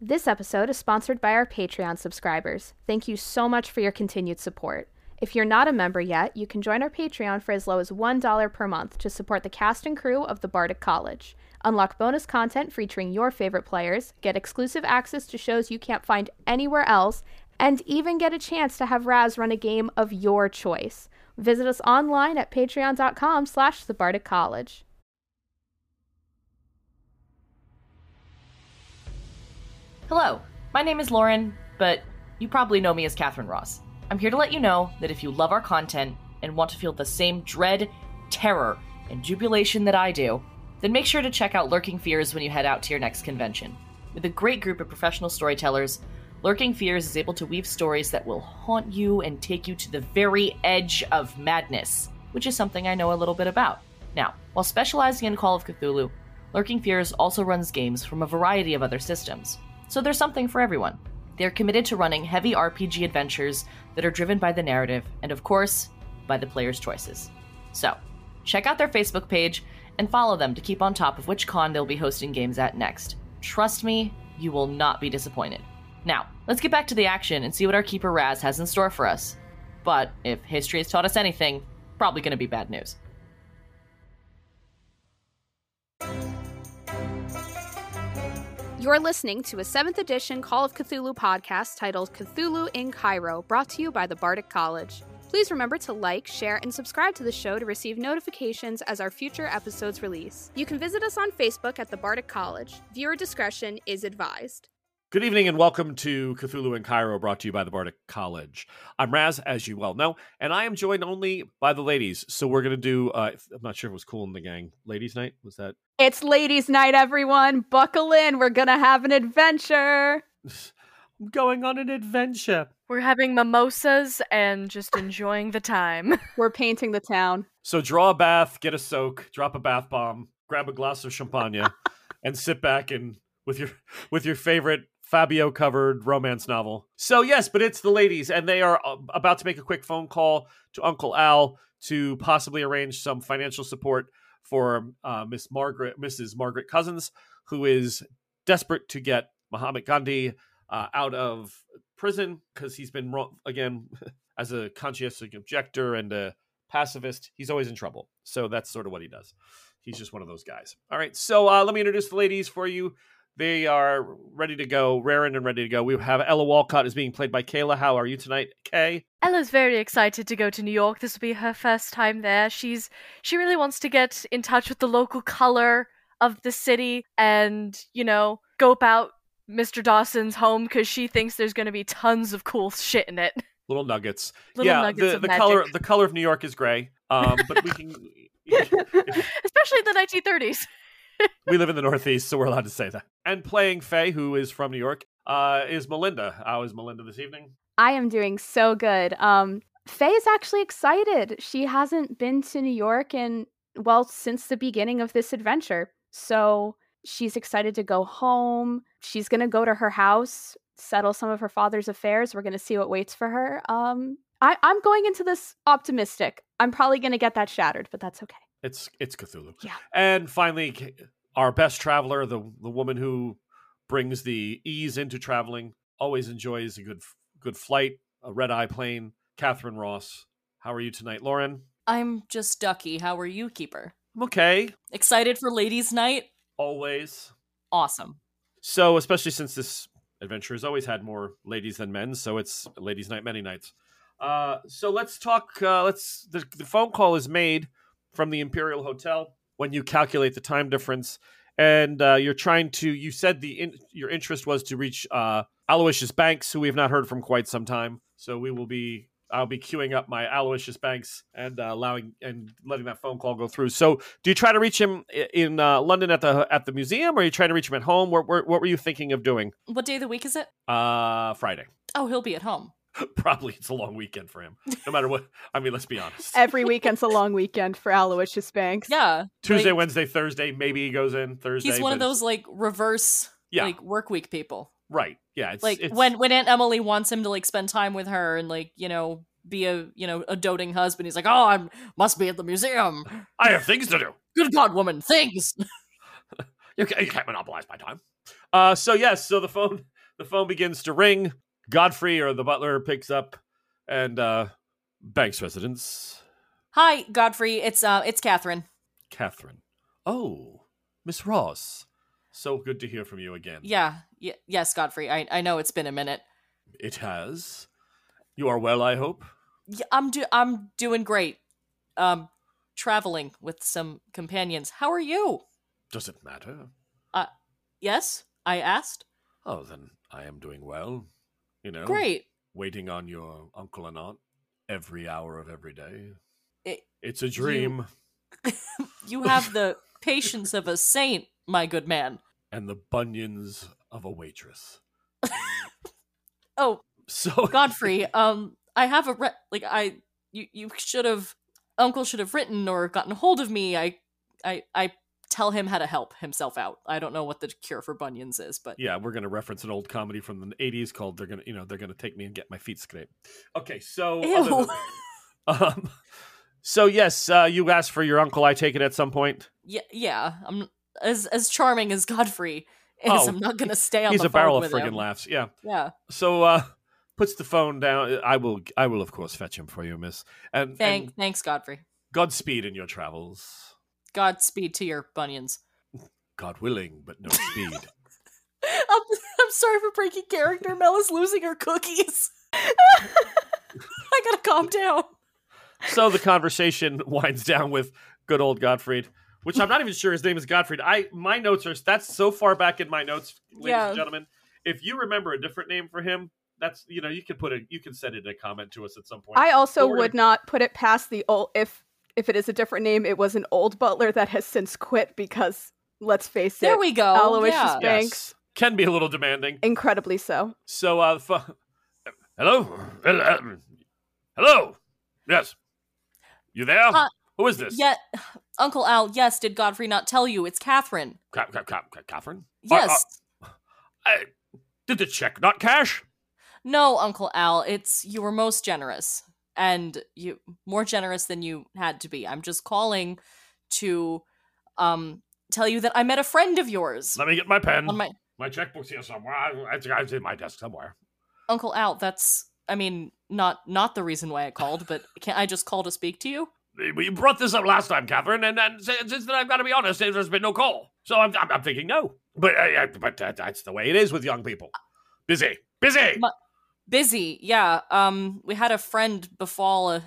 This episode is sponsored by our Patreon subscribers. Thank you so much for your continued support. If you're not a member yet, you can join our Patreon for as low as $1 per month to support the cast and crew of the Bardic College. Unlock bonus content featuring your favorite players, get exclusive access to shows you can't find anywhere else, and even get a chance to have Raz run a game of your choice. Visit us online at patreon.com slash the College. Hello, my name is Lauren, but you probably know me as Catherine Ross. I'm here to let you know that if you love our content and want to feel the same dread, terror, and jubilation that I do, then make sure to check out Lurking Fears when you head out to your next convention. With a great group of professional storytellers, Lurking Fears is able to weave stories that will haunt you and take you to the very edge of madness, which is something I know a little bit about. Now, while specializing in Call of Cthulhu, Lurking Fears also runs games from a variety of other systems so there's something for everyone. They're committed to running heavy RPG adventures that are driven by the narrative and, of course, by the player's choices. So, check out their Facebook page and follow them to keep on top of which con they'll be hosting games at next. Trust me, you will not be disappointed. Now, let's get back to the action and see what our Keeper Raz has in store for us. But if history has taught us anything, probably going to be bad news. You're listening to a 7th edition Call of Cthulhu podcast titled Cthulhu in Cairo, brought to you by the Bardic College. Please remember to like, share, and subscribe to the show to receive notifications as our future episodes release. You can visit us on Facebook at the Bardic College. Viewer discretion is advised. Good evening and welcome to Cthulhu in Cairo, brought to you by the Bardic College. I'm Raz, as you well know, and I am joined only by the ladies. So we're going to do, uh, I'm not sure if it was Kool and the Gang, ladies' night? Was that? It's ladies' night, everyone. Buckle in. We're going to have an adventure. I'm going on an adventure. We're having mimosas and just enjoying the time. We're painting the town. So draw a bath, get a soak, drop a bath bomb, grab a glass of champagne, and sit back and with your with your favorite Fabio covered romance novel. So, yes, but it's the ladies, and they are uh, about to make a quick phone call to Uncle Al to possibly arrange some financial support for uh, Miss Margaret, Mrs. Margaret Cousins, who is desperate to get Muhammad Gandhi uh, out of prison because he's been again as a conscientious objector and a pacifist. He's always in trouble. So that's sort of what he does. He's just one of those guys. All right. So uh, let me introduce the ladies for you. They are ready to go, raring and ready to go. We have Ella Walcott is being played by Kayla. How are you tonight, Kay? Ella's very excited to go to New York. This will be her first time there. She's she really wants to get in touch with the local color of the city and, you know, scope out Mr. Dawson's home because she thinks there's going to be tons of cool shit in it. Little nuggets. Little yeah, nuggets the, the color the color of New York is gray. Um, but we can Especially in the 1930s. We live in the Northeast, so we're allowed to say that. And playing Faye, who is from New York, uh, is Melinda. How is Melinda this evening? I am doing so good. Um, Faye is actually excited. She hasn't been to New York in, well, since the beginning of this adventure. So she's excited to go home. She's going to go to her house, settle some of her father's affairs. We're going to see what waits for her. Um, I, I'm going into this optimistic. I'm probably going to get that shattered, but that's okay. It's it's Cthulhu. Yeah. And finally, our best traveler, the the woman who brings the ease into traveling, always enjoys a good good flight, a red eye plane. Catherine Ross. How are you tonight, Lauren? I'm just Ducky. How are you, Keeper? I'm okay. Excited for Ladies' Night? Always. Awesome. So, especially since this adventure has always had more ladies than men, so it's ladies' night many nights. Uh, so let's talk. Uh, let's. The, the phone call is made from the Imperial Hotel when you calculate the time difference, and uh, you're trying to. You said the in, your interest was to reach uh, Aloysius Banks, who we have not heard from quite some time. So we will be. I'll be queuing up my Aloysius Banks and uh, allowing and letting that phone call go through. So, do you try to reach him in uh, London at the at the museum, or are you trying to reach him at home? What, what, what were you thinking of doing? What day of the week is it? Uh, Friday. Oh, he'll be at home. Probably it's a long weekend for him. No matter what. I mean, let's be honest. Every weekend's a long weekend for Aloysius Banks. Yeah. Tuesday, like, Wednesday, Thursday. Maybe he goes in Thursday. He's one of those like reverse Yeah. like work week people. Right. Yeah. It's, like it's, when when Aunt Emily wants him to like spend time with her and like, you know, be a, you know, a doting husband, he's like, "Oh, I must be at the museum." I have things to do. Good god, woman, things. You can't, you can't monopolize my time. Uh, so yes, so the phone the phone begins to ring. Godfrey or the butler picks up, and uh, Banks residence, Hi, Godfrey. It's uh, it's Catherine. Catherine. Oh, Miss Ross. So good to hear from you again. Yeah, y- yes, Godfrey. I I know it's been a minute. It has. You are well, I hope. Yeah, I'm do I'm doing great. Um, traveling with some companions. How are you? Does it matter? Uh, Yes, I asked. Oh, then I am doing well. You know, Great. Waiting on your uncle and aunt every hour of every day. It, It's a dream, you have the patience of a saint, my good man. and the bunions of a waitress. Oh, So Godfrey, um, I have a re- like I you you should have Uncle should have written or gotten hold of me. I I I tell him how to help himself out. I don't know what the cure for bunions is, but yeah, we're gonna reference an old comedy from the '80s called "They're gonna, you know, they're gonna take me and get my feet scraped." Okay, so than- um, so yes, uh, you asked for your uncle. I take it at some point. yeah, yeah. I'm as as charming as Godfrey is. Oh, I'm not gonna stay on the phone. He's a barrel of friggin' him. laughs. Yeah. Yeah. So uh, puts the phone down. I will, I will of course fetch him for you, Miss. And, Thank and thanks, Godfrey. Godspeed in your travels. Godspeed to your bunions. God willing, but no speed. I'm, I'm sorry for breaking character. Mel is losing her cookies. I gotta calm down. so the conversation winds down with good old Gottfried, which I'm not even sure his name is Gottfried. I my notes are that's so far back in my notes, ladies Yeah. and gentlemen. If you remember a different name for him, that's you know you can put a you can send it in a comment to us at some point. I also But we're would not put it past the old if if it is a different name, it was an old butler that has since quit because let's face There it, There we go. Aloysius yeah. Bank- Yes. Banks. can be a little demanding. incredibly so. So uh, f- hello, hello, hello, yes, you there? Uh, Who is this? Yeah, Uncle Al. Yes, did Godfrey not tell you? It's Catherine. Ca- ca- ca- ca- Catherine. Yes. I, did the check not cash? No, Uncle Al. It's you were most generous, and you more generous than you had to be. I'm just calling to um tell you that I met a friend of yours Let me get my pen. my My checkbook's here somewhere. I, it's in my desk somewhere. Uncle Al. That's I mean not not the reason why I called, but can't I just call to speak to you? You brought this up last time, Catherine, and, and since since then I've got to be honest, there's been no call. So I'm, I'm, I'm thinking no. But uh, but uh, that's the way it is with young people. Busy, busy. My- Busy, yeah. Um, we had a friend befall a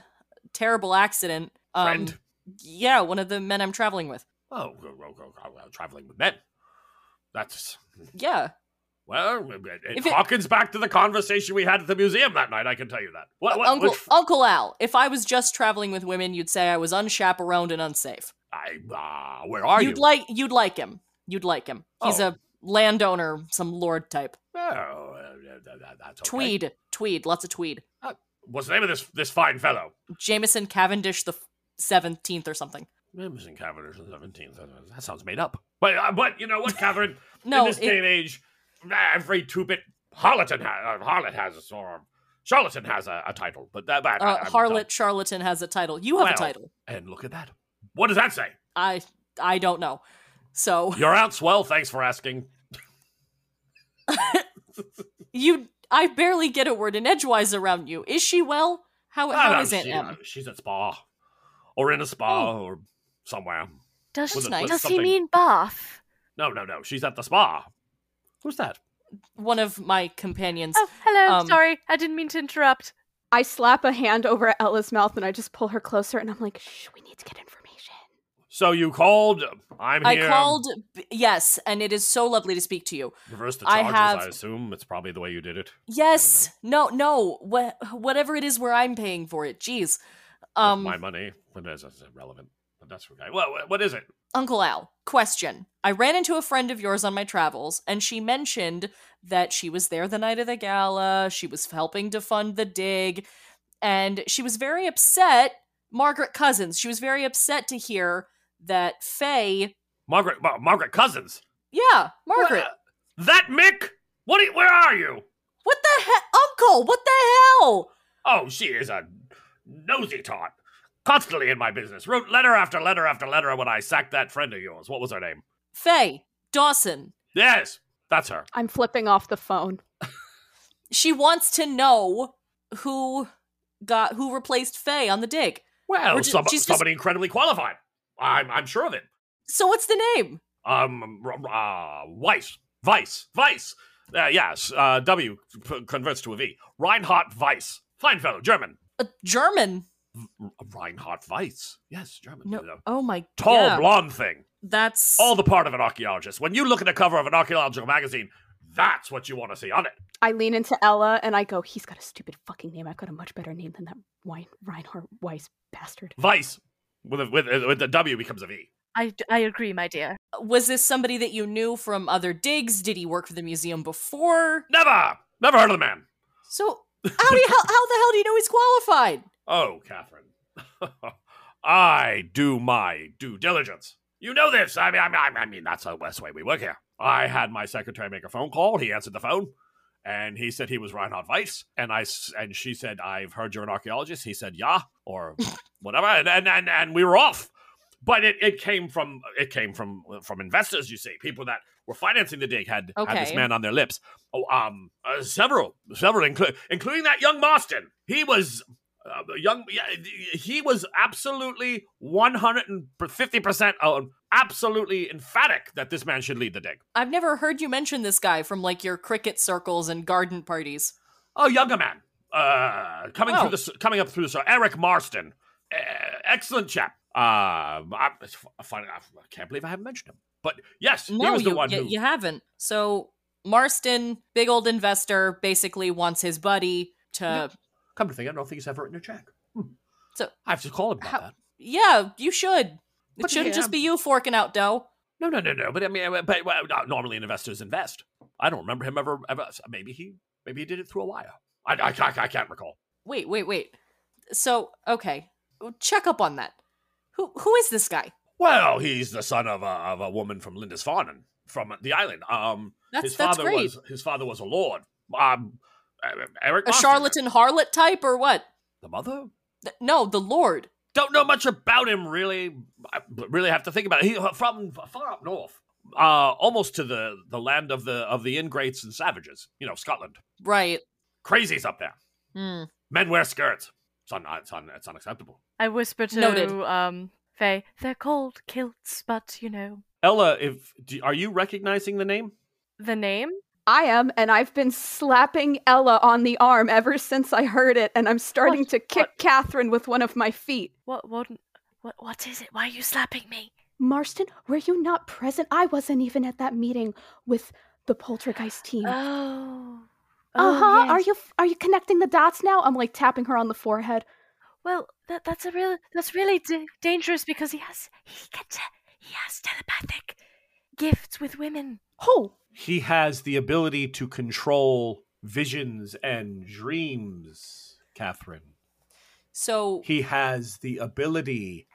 terrible accident. Um, Friend? Yeah, one of the men I'm traveling with. Oh, go, go, go, traveling with men. That's Yeah. well, it, it If it- harkens back to the conversation we had at the museum that night. I can tell you that. What, what, Uncle which- Uncle Al, if I was just traveling with women, you'd say I was unchaperoned and unsafe. I, uh, where are you'd you? like you'd like him. You'd like him. He's Oh. a landowner, some lord type. oh, uh, that- that- that's okay. Tweed, tweed, lots of tweed. What's the name of this this fine fellow? Jameson Cavendish the seventeenth or something. Jameson Cavendish the seventeenth. That sounds made up. But uh, but you know what, Catherine? No, in this it- day and age, every two-bit harlequin ha- uh, harlot has or charlatan has a, a title. But that, that Uh, I- harlot charlatan has a title. You have Well. a title. And look at that. What does that say? I I don't know. So Your aunt's well. Thanks for asking. you I barely get a word in edgewise around you. Is she well? How how no, is Aunt she- Em? she's at spa, or in a spa, or somewhere. Does, With nice. with does he mean bath? No, no, no. She's at the spa. Who's that? One of my companions. Oh, hello. Um, Sorry, I didn't mean to interrupt. I slap a hand over Ella's mouth and I just pull her closer and I'm like, shh, we need to get information. So you called. I'm here. I called yes, and it is so lovely to speak to you. Reverse the I charges. I, have- assume it's probably the way you did it. Yes. No, no. Wha- whatever it is where I'm paying for it. Jeez. Um my money, but that's, irrelevant. But that's okay. Well, what- what is it? Uncle Al, question. I ran into a friend of yours on my travels, and she mentioned that she was there the night of the gala, she was helping to fund the dig, and she was very upset. Margaret Cousins, she was very upset to hear that Faye. Margaret, Mar- Margaret Cousins. Yeah, Margaret. What? That Mick? What? Are you, where are you? What the heck? Uncle, what the hell? Oh, she is a nosy tot. Constantly in my business. Wrote letter after letter after letter when I sacked that friend of yours. What was her name? Faye, Dawson. Yes. That's her. I'm flipping off the phone. She wants to know who got who replaced Faye on the dig. Well, Or ju- some- she's just- somebody incredibly qualified. I'm, I'm sure of it. So what's the name? Um, r- uh, Weiss. Weiss. Weiss. Uh, yes, uh, W p- converts to a V. Reinhard Weiss. Fine fellow, German. A German. R- Reinhard Weiss. Yes, German. No. You know. Oh my. God. Tall, yeah. blonde thing. That's All the part of an archaeologist. When you look at the cover of an archaeological magazine, that's what you want to see on it. I lean into Ella and I go, he's got a stupid fucking name. I've got a much better name than that Wein- Reinhard Weiss bastard. Weiss. With, a, with, with the W becomes a V. I, I agree, my dear. was this somebody that you knew from other digs? Did he work for the museum before? Never! Never heard of the man. So how do you, how, how the hell do you know he's qualified? Oh, Catherine. I do my due diligence. You know this. I mean, I mean, I mean, that's the best way we work here. I had my secretary make a phone call. He answered the phone, and he said he was Reinhard Weiss. And I and she said, "I've heard you're an archaeologist." He said, "Yeah," or whatever, and and and, and we were off. But it, it came from it came from from investors. You see, people that were financing the dig had had this man on their lips. Oh, um, uh, several, several, inclu- including that young Marston. He was uh, young. Yeah, he was absolutely one hundred and fifty percent, uh, absolutely emphatic that this man should lead the dig. I've never heard you mention this guy from like your cricket circles and garden parties. Oh, younger man, uh, coming Oh. through this, coming up through this, uh, Eric Marston, uh, excellent chap. Uh, I, funny, I can't believe I haven't mentioned him. But yes, he No, was the you, one you, who. you haven't. So Marston, big old investor, basically wants his buddy to. Yeah. Come to think, I don't think he's ever written a check. Hmm. So- I have to call him about How- that. Yeah, you should. It But shouldn't yeah. just be you forking out dough. No, no, no, no. But I mean, uh, but, well, no, normally investors invest. I don't remember him ever. ever maybe he, maybe he did it through a wire. I, I, I, I can't recall. Wait, wait, wait. So, okay, check up on that. Who who is this guy? Well, he's the son of a, of a woman from Lindisfarne, from the island. Um, That's his father was his father was a lord. Um, Eric, A Marston. charlatan harlot type or what? The mother. Th- No, the Lord. Don't know much about him, really. I really have to think about it. He from far up north, uh, almost to the the land of the of the ingrates and savages. You know, Scotland. Right. Crazies up there. Hmm. Men wear skirts. It's un, it's, un, it's unacceptable. I whisper to Noted. um Faye, they're called kilts, but you know Ella, if do, are you recognizing the name? the name. I am, and I've been slapping Ella on the arm ever since I heard it, and I'm starting What? to kick What? Catherine with one of my feet. What what what what is it? Why are you slapping me? Marston, were you not present? I wasn't even at that meeting with the poltergeist team. Oh. Uh huh. Are you are you connecting the dots now? I'm like tapping her on the forehead. Well, that that's a real that's really d- dangerous because he has he can gets he has telepathic gifts with women. Oh, He has the ability to control visions and dreams, Catherine. So He has the ability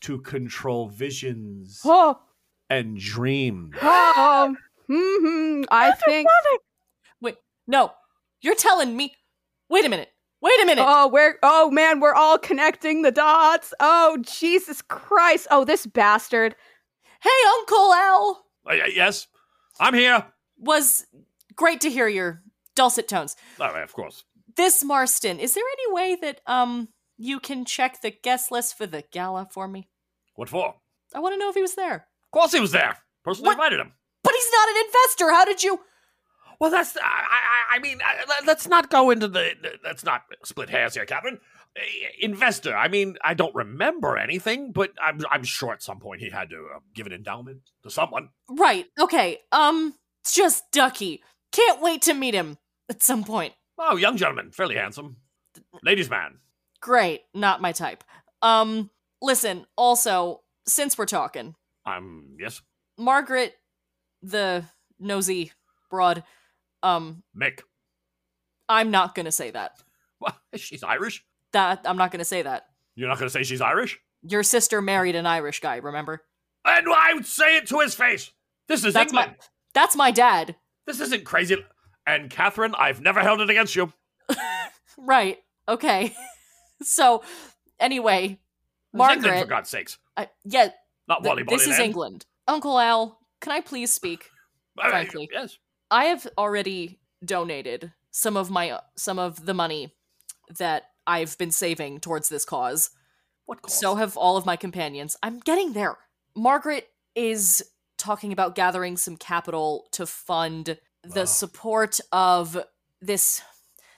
to control visions oh, and dreams. oh. hmm I think. wait, no, you're telling me. Wait a minute. Wait a minute. Oh, we're oh man, we're all connecting the dots. Oh, Jesus Christ. Oh, this bastard. hey, Uncle Al. Uh, yes, I'm here. Was great to hear your dulcet tones. Oh, of course. This Marston, is there any way that um you can check the guest list for the gala for me? What for? I want to know if he was there. Of course he was there. Personally What? invited him. But he's not an investor. How did you? Well, that's. I, I, I mean, uh, let- let's not go into the. Let's not split hairs here, Catherine. Investor. I mean, I don't remember anything, but I'm, I'm sure at some point he had to uh, give an endowment to someone. Right. Okay. Um, it's just Ducky. Can't wait to meet him at some point. Oh, young gentleman, fairly handsome, ladies' man. Great. Not my type. Um, listen. Also, since we're talking, Um, yes, Margaret, the nosy broad. Um, Mick. I'm not gonna say that. Well, she's Irish. That I'm not gonna say that. You're not going to say she's Irish? Your sister married an Irish guy. Remember? And I would say it to his face. This is That's England. my. That's my dad. This isn't crazy. And Catherine, I've never held it against you. Right. Okay. so, anyway, is England, Margaret. for God's sakes, I, yeah, not th- Wally this is. England. Uncle Al, can I please speak? Uh, frankly. yes. I have already donated some of my some of the money that I've been saving towards this cause. What cause? So have all of my companions. I'm getting there. Margaret is talking about gathering some capital to fund the Wow. support of this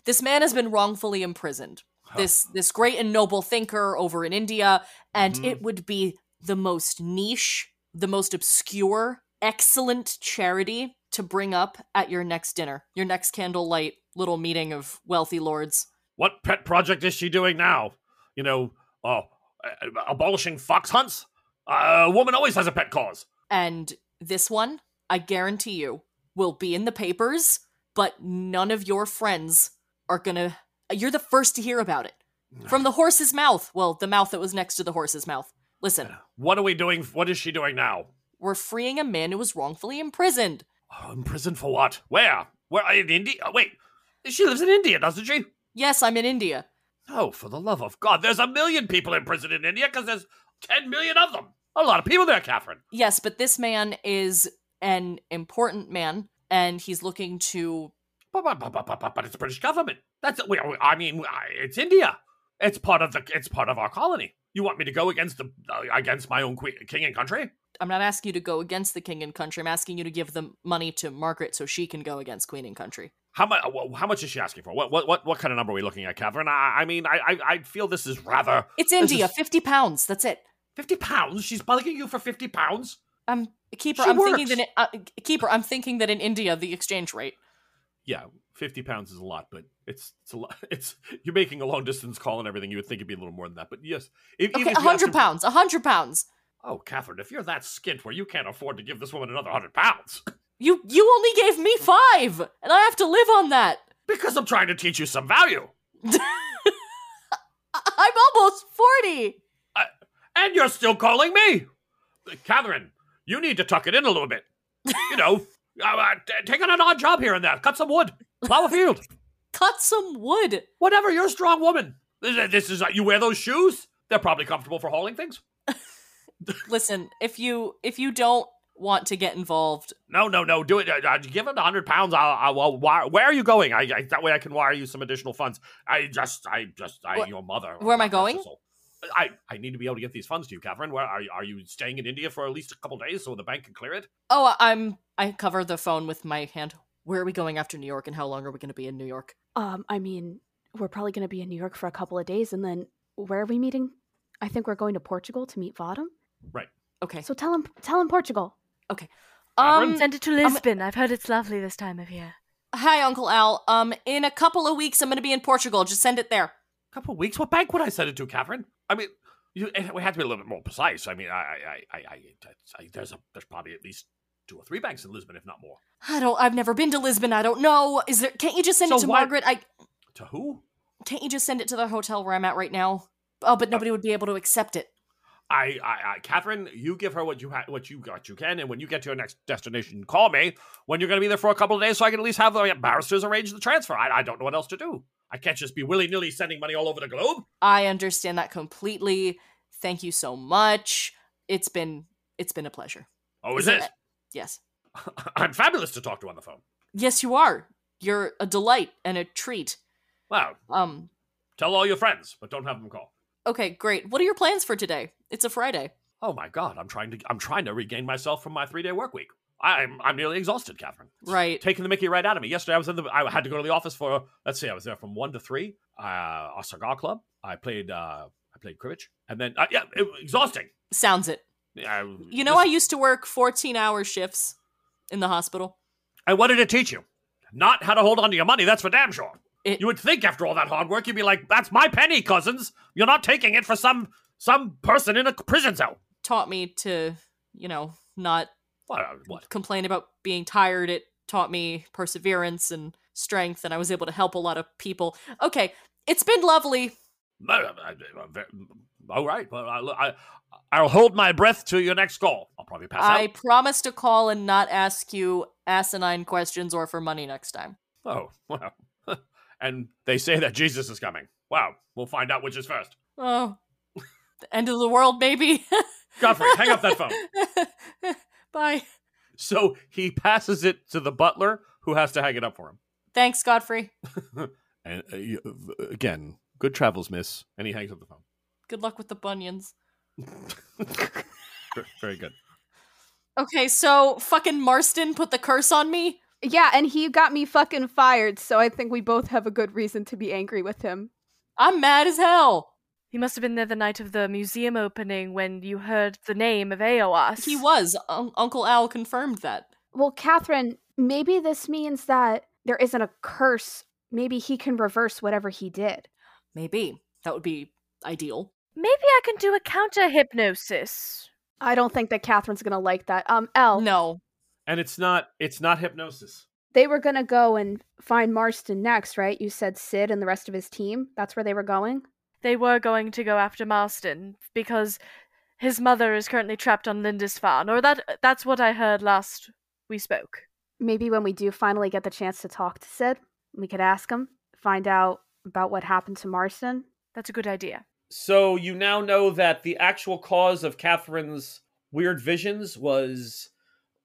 this man has been wrongfully imprisoned. Huh. This this great and noble thinker over in India and Mhm. it would be the most niche, the most obscure, excellent charity to bring up at your next dinner, your next candlelight little meeting of wealthy lords. What pet project is she doing now? You know, uh, uh, abolishing fox hunts? Uh, a woman always has a pet cause. And this one, I guarantee you, will be in the papers, but none of your friends are gonna. You're the first to hear about it. From the horse's mouth. Well, the mouth that was next to the horse's mouth. Listen, What are we doing? What is she doing now? we're freeing a man who was wrongfully imprisoned. Oh, in prison for what? Where? Where are in India? Wait, she lives in India, doesn't she? Yes, I'm in India. Oh, for the love of God! There's a million people in prison in India because there's ten million of them. A lot of people there, Catherine. Yes, but this man is an important man, and he's looking to. But, but, but, but, but, but it's the British government. That's we, I mean, it's India. It's part of the. It's part of our colony. You want me to go against the uh, against my own queen, king and country? I'm not asking you to go against the king and country. I'm asking you to give the money to Margaret so she can go against queen and country. How much? How much is she asking for? What what what, what kind of number are we looking at, Catherine? I, I mean, I, I I feel this is rather It's India, is- 50 pounds. That's it. fifty pounds. She's bugging you for fifty pounds. Um, keeper. She I'm thinking that. In, uh, keeper. I'm thinking that in India the exchange rate. Yeah, fifty pounds is a lot, but it's it's a lot. It's you're making a long distance call and everything. You would think it'd be a little more than that, but yes. If, Okay, hundred pounds. hundred pounds. Oh, Catherine, if you're that skint where you can't afford to give this woman another hundred pounds You you only gave me five, and I have to live on that. because I'm trying to teach you some value, I'm almost forty. and you're still calling me, Catherine. You need to tuck it in a little bit. You know, uh, uh, take on an odd job here and there. Cut some wood, plow a field, Cut some wood. whatever. You're a strong woman. This is, this is uh, you wear those shoes. They're probably comfortable for hauling things. Listen, if you if you don't want to get involved, No, no, no. Do it. Uh, uh, give it a hundred pounds. I'll, I'll, I'll wire. Where are you going? I, I that way I can wire you some additional funds. I just, I just, I Wh- your mother. where am I God rest her going? I, I need to be able to get these funds to you, Catherine. Where are you, are you staying in India for at least a couple days so the bank can clear it? oh, I'm I cover the phone with my hand. Where are we going after New York, and how long are we going to be in New York? Um, I mean, we're probably going to be in New York for a couple of days, and then where are we meeting? I think we're going to Portugal to meet Vadam. Okay. So tell him, tell him Portugal. Um. Send it to Lisbon. I've heard it's lovely this time of year. Hi, Uncle Al. Um. In a couple of weeks, I'm going to be in Portugal. Just send it there. A couple of weeks. What bank would I send it to, Catherine? I mean, you, we have to be a little bit more precise. I mean, I, I, I, I, I, I there's a, there's probably at least two or three banks in Lisbon, if not more. I don't. I've never been to Lisbon. I don't know. Is there? Can't you just send So it to why- Margaret? I To who? can't you just send it to the hotel where I'm at right now? Oh, but nobody would be able to accept it. I, I, I, Catherine, you give her what you ha- what you got, you can, and when you get to your next destination, call me when you're going to be there for a couple of days, so I can at least have the barristers arrange the transfer. I, I don't know what else to do. I can't just be willy nilly sending money all over the globe. I understand that completely. Thank you so much. It's been it's been a pleasure. Oh, is it? it? Yes. I'm fabulous to talk to on the phone. Yes, you are. You're a delight and a treat. Wow. Um. Tell all your friends, but don't have them call. Okay, great. What are your plans for today? It's a Friday. Oh my God, I'm trying to I'm trying to regain myself from my three day work week. I'm I'm nearly exhausted, Catherine. Right. Taking the Mickey right out of me. Yesterday I was in the I had to go to the office for let's see, I was there from one to three. Uh, a cigar club. I played uh I played cribbage, and then uh, yeah, it, exhausting. Sounds it. Uh, You know, I used to work 14 hour shifts in the hospital. And what did it teach you? Not how to hold on to your money. That's for damn sure. It- you would think after all that hard work, you'd be like, "That's my penny, cousins. You're not taking it for some some person in a prison cell." Taught me to, you know, not What? uh, What? complain about being tired. It taught me perseverance and strength, and I was able to help a lot of people. Okay, it's been lovely. Uh, uh, All right. Well, I, I, I'll hold my breath to your next call. I'll probably pass I out. I promise to call and not ask you asinine questions or for money next time. Oh, wow. And they say that Jesus is coming. Wow. We'll find out which is first. Oh, the end of the world, maybe. Godfrey, hang up that phone. Bye. So he passes it to the butler, who has to hang it up for him. Thanks, Godfrey. And uh, uh, again, good travels, miss. And he hangs up the phone. Good luck with the bunions. Very good. Okay, so fucking Marston put the curse on me. Yeah, and he got me fucking fired, so I think we both have a good reason to be angry with him. I'm mad as hell. He must have been there the night of the museum opening when you heard the name of Aoas. He was. Un- Uncle Al confirmed that. Well, Catherine, maybe this means that there isn't a curse. Maybe he can reverse whatever he did. Maybe. That would be ideal. Maybe I can do a counter hypnosis. I don't think that Catherine's gonna like that. Um, Elle, No. And it's not it's not hypnosis. they were gonna go and find Marston next, right? You said Sid and the rest of his team. That's where they were going. They were going to go after Marston because his mother is currently trapped on Lindisfarne, or that that's what I heard last we spoke. Maybe when we do finally get the chance to talk to Sid, we could ask him, find out about what happened to Marston. That's a good idea. So you now know that the actual cause of Catherine's weird visions was,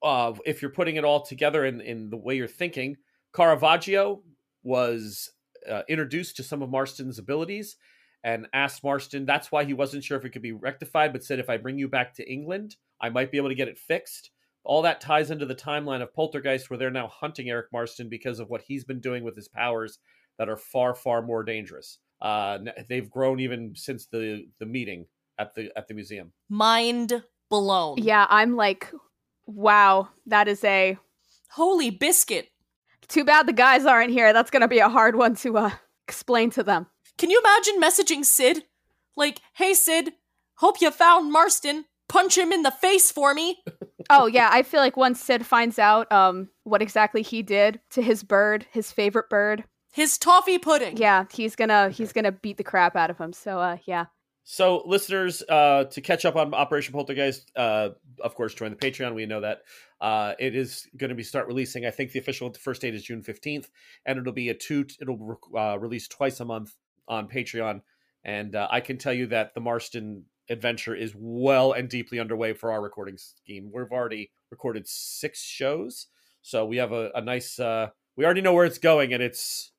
uh, if you're putting it all together in, in the way you're thinking, Caravaggio was uh, introduced to some of Marston's abilities and asked Marston, that's why he wasn't sure if it could be rectified, but said, if I bring you back to England, I might be able to get it fixed. All that ties into the timeline of Poltergeist, where they're now hunting Eric Marston because of what he's been doing with his powers that are far, far more dangerous. Uh, they've grown even since the the meeting at the at the museum. Mind blown. Yeah, I'm like, wow, that is a. Holy biscuit. Too bad the guys aren't here. That's gonna be a hard one to uh, explain to them. Can you imagine messaging Sid? Like, hey Sid, hope you found Marston. Punch him in the face for me. oh yeah, I feel like once Sid finds out um what exactly he did to his bird, his favorite bird, His toffee pudding. yeah, he's gonna he's gonna beat the crap out of him. So uh yeah. So, listeners, uh, to catch up on Operation Poltergeist, uh, of course, join the Patreon. We know that uh, it is going to be start releasing. I think the official first date is June fifteenth, and it'll be a two. It'll uh, release twice a month on Patreon. And uh, I can tell you that the Marston adventure is well and deeply underway for our recording scheme. We've already recorded six shows, so we have a, a nice. Uh, we already know where it's going, and it's.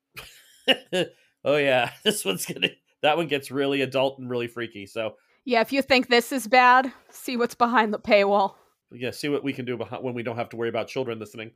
oh yeah, this one's gonna. That one gets really adult and really freaky. So Yeah, if you think this is bad, see what's behind the paywall. yeah, see what we can do behind, when we don't have to worry about children listening.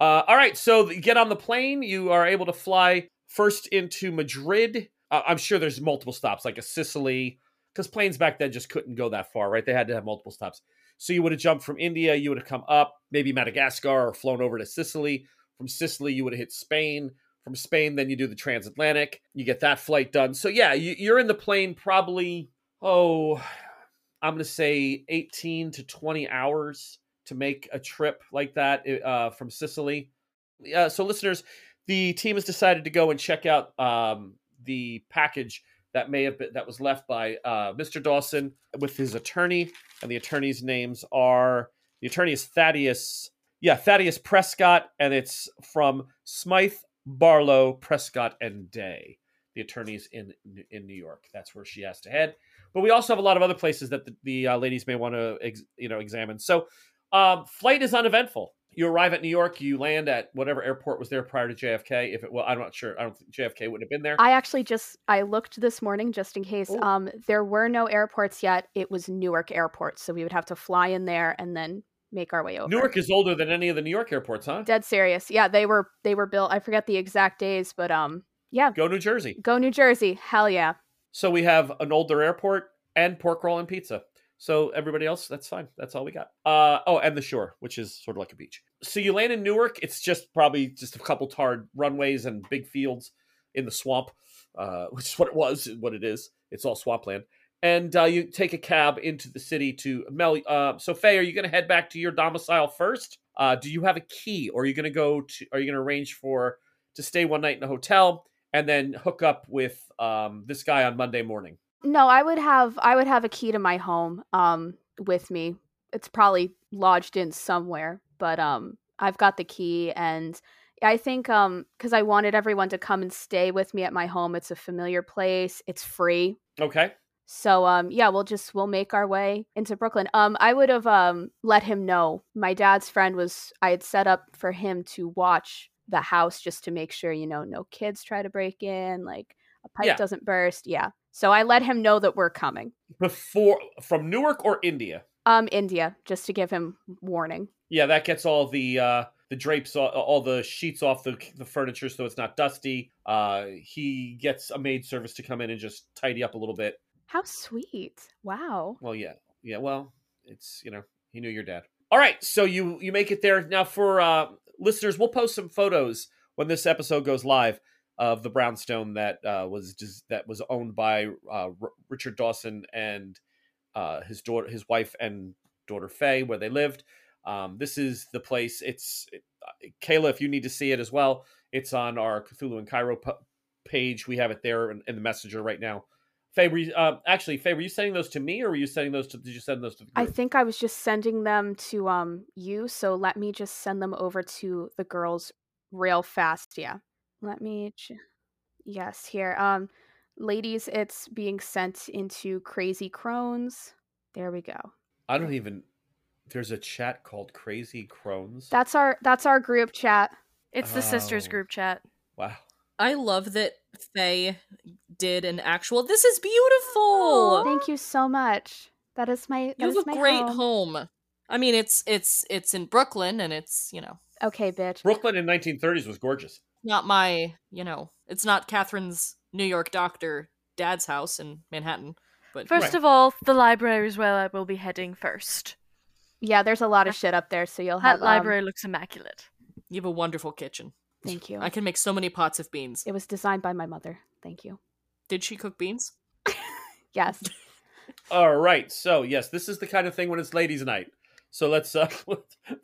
Uh, all right, so you get on the plane. You are able to fly first into Madrid. Uh, I'm sure there's multiple stops, like a Sicily, because planes back then just couldn't go that far, right? They had to have multiple stops. So you would have jumped from India, you would have come up, maybe Madagascar, or flown over to Sicily. From Sicily, you would have hit Spain. From Spain, then you do the transatlantic. You get that flight done. So yeah, you, you're in the plane probably oh, I'm going to say 18 to 20 hours to make a trip like that uh, from Sicily. Uh, so, listeners, the team has decided to go and check out um, the package that may have been that was left by uh, Mr. Dawson with his attorney, and the attorney's names are the attorney is Thaddeus, yeah, Thaddeus Prescott, and it's from Smythe, Barlow, Prescott, and Day. The attorneys in in New York. That's where she has to head but we also have a lot of other places that the, the uh, ladies may want to ex, you know examine so um, flight is uneventful you arrive at new york you land at whatever airport was there prior to jfk if it well i'm not sure i don't think jfk would have been there I actually just I looked this morning just in case. Um there were no airports yet. It was Newark Airport, so we would have to fly in there and then make our way over. newark is older than any of the new york airports huh dead serious. Yeah, they were they were built. I forget the exact days, but um yeah, go new jersey go New Jersey. Hell yeah. so we have an older airport and pork roll and pizza so everybody else that's fine that's all we got uh oh and the shore which is sort of like a beach so you land in newark it's just probably just a couple tarred runways and big fields in the swamp uh which is what it was what it is it's all swampland and uh, you take a cab into the city to Mel. Uh, so, Faye, are you going to head back to your domicile first? Uh, do you have a key, or are you going to go to? Are you going to arrange for to stay one night in a hotel and then hook up with um, this guy on Monday morning? No, I would have I would have a key to my home um with me. It's probably lodged in somewhere, but um I've got the key and I think um cuz I wanted everyone to come and stay with me at my home. It's a familiar place. It's free. Okay. So um yeah, we'll just we'll make our way into Brooklyn. Um I would have um let him know. My dad's friend was I had set up for him to watch the house just to make sure, you know, no kids try to break in, like a pipe Yeah. doesn't burst. Yeah. So I let him know that we're coming. Before from Newark or India. Um, India, just to give him warning. Yeah, that gets all the uh the drapes all, all the sheets off the the furniture so it's not dusty. Uh he gets a maid service to come in and just tidy up a little bit. How sweet. Wow. Well, yeah. Yeah, well, it's, you know, he knew your dad. All right, so you you make it there. Now for uh listeners, we'll post some photos when this episode goes live of the brownstone that uh was just that was owned by uh R- Richard Dawson and uh his daughter his wife and daughter Faye where they lived. Um this is the place. It's it, uh, Kayla if you need to see it as well, it's on our Cthulhu and Cairo p- page. We have it there in, in the messenger right now. Faye, were you, uh, actually, Faye, were you sending those to me, or were you sending those to? Did you send those to the I think I was just sending them to um you, so let me just send them over to the girls real fast. Yeah. Let me ch- Yes, here. Um ladies, it's being sent into Crazy Crones. There we go. I don't even. There's a chat called Crazy Crones. That's our that's our group chat. It's the sisters Oh. group chat. wow. I love that Faye did an actual. This is beautiful. Thank you so much. That is my that You is have a great home. home. I mean, it's it's it's in Brooklyn, and it's you know Okay, bitch. Brooklyn in 1930s was gorgeous. not my you know it's not Catherine's New York doctor dad's house in Manhattan, but First Right. of all, the library is where I will be heading first. Yeah, there's a lot of shit up there, so you'll have That um, library looks immaculate. you have a wonderful kitchen. Thank you. I can make so many pots of beans. It was designed by my mother. Thank you. Did she cook beans? Yes. All right. So yes, this is the kind of thing when it's ladies' night. So let's. uh